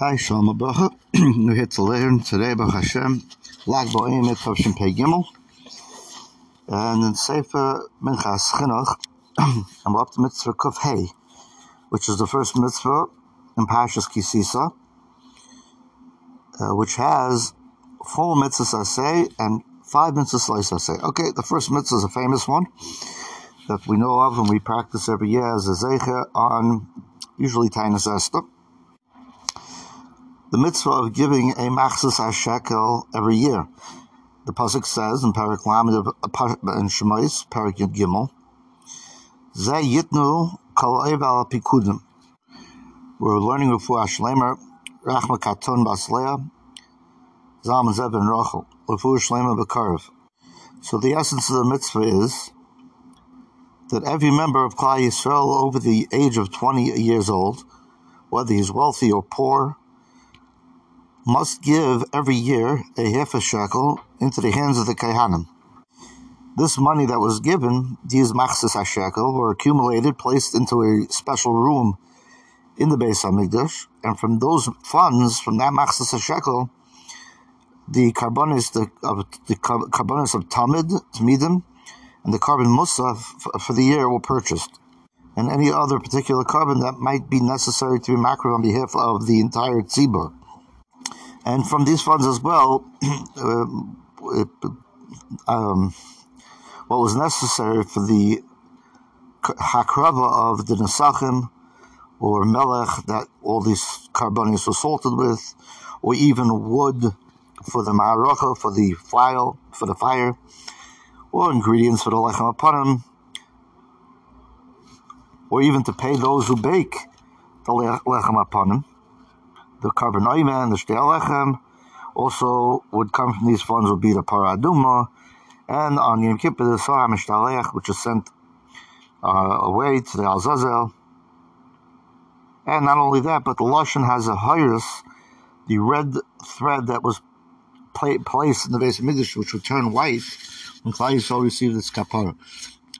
Hi, Shalom Abraha. We're here to learn today, Baruch Hashem, Lag Bo'im et Tavshin Pei Gimel. And in Sefer Minchas Chinuch, I'm up to Mitzvah Kuf Hey, which is the first mitzvah in Pashas Kisisa, uh, which has four mitzvahs say and five mitzvahs say. Okay, the first mitzvah is a famous one that we know of and we practice every year as a Zecher on usually Taanis Esther the mitzvah of giving a machtzis shekel every year. The pasuk says in Parak Lamed uh, in Shemais, Parak Yud Gimel, Ze yitnu kol pikudim. We're learning with Shlemer, Rachma Katon Baslea, Zalman Zeb and Rachel, Lefu Shlemer Bekarv. So the essence of the mitzvah is that every member of Klal Yisrael over the age of 20 years old, whether he's wealthy or poor, must give every year a half a shekel into the hands of the Kohanim. This money that was given, these machtzis shekel, were accumulated, placed into a special room in the Beis Hamikdash, and from those funds, from that machtzis shekel, the korbanos the, of the korbanos of tamid, tamidim, and the korban musaf for the year were purchased, and any other particular korban that might be necessary to be macro on behalf of the entire tzibur. And from these funds as well, um, um, what was necessary for the hakrava of the nesachim or melach that all these korbanos were salted with, or even wood for the ma'arocha, for the fire, for the fire, or ingredients for the lechem apanim, or even to pay those who bake the lechem apanim the korban and the Shtealechem also would come from these funds would be the Parah Adumah and on Yom Kippur the Saham Shtalech which is sent uh, away to the Azazel. And not only that, but the Lashon has a Hirus, the red thread that was placed in the base of Midrash, which would turn white when Klal Yisrael received its kapara,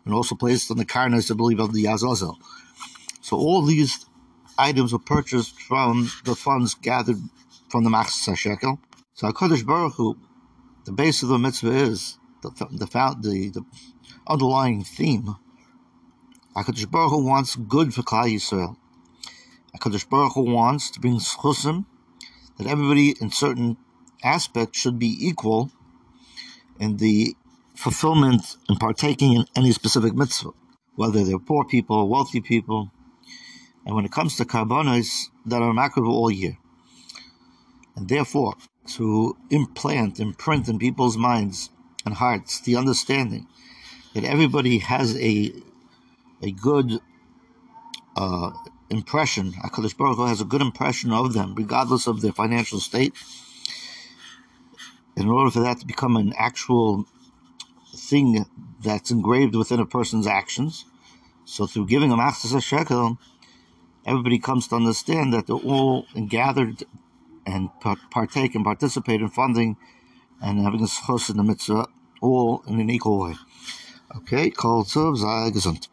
and also placed on the karnas, I believe, of the Azazel. So all these items were purchased from the funds gathered from the Machtzis Shekel. So HaKadosh Baruch Hu, the base of the mitzvah is, the, the, the, the underlying theme, HaKadosh Baruch Hu wants good for Klal Yisrael. HaKadosh Baruch Hu wants to bring schusim, that everybody in certain aspects should be equal in the fulfillment and partaking in any specific mitzvah, whether they're poor people or wealthy people, and when it comes to korbanos that are macro all year. And therefore, to implant, imprint in people's minds and hearts the understanding that everybody has a a good uh, impression. Hakadosh Baruch Hu has a good impression of them, regardless of their financial state. In order for that to become an actual thing that's engraved within a person's actions, so through giving a machtzis shekel, everybody comes to understand that they're all gathered and partake and participate in funding and having a schos in the mitzvah, all in an equal way. Okay, call to gesund.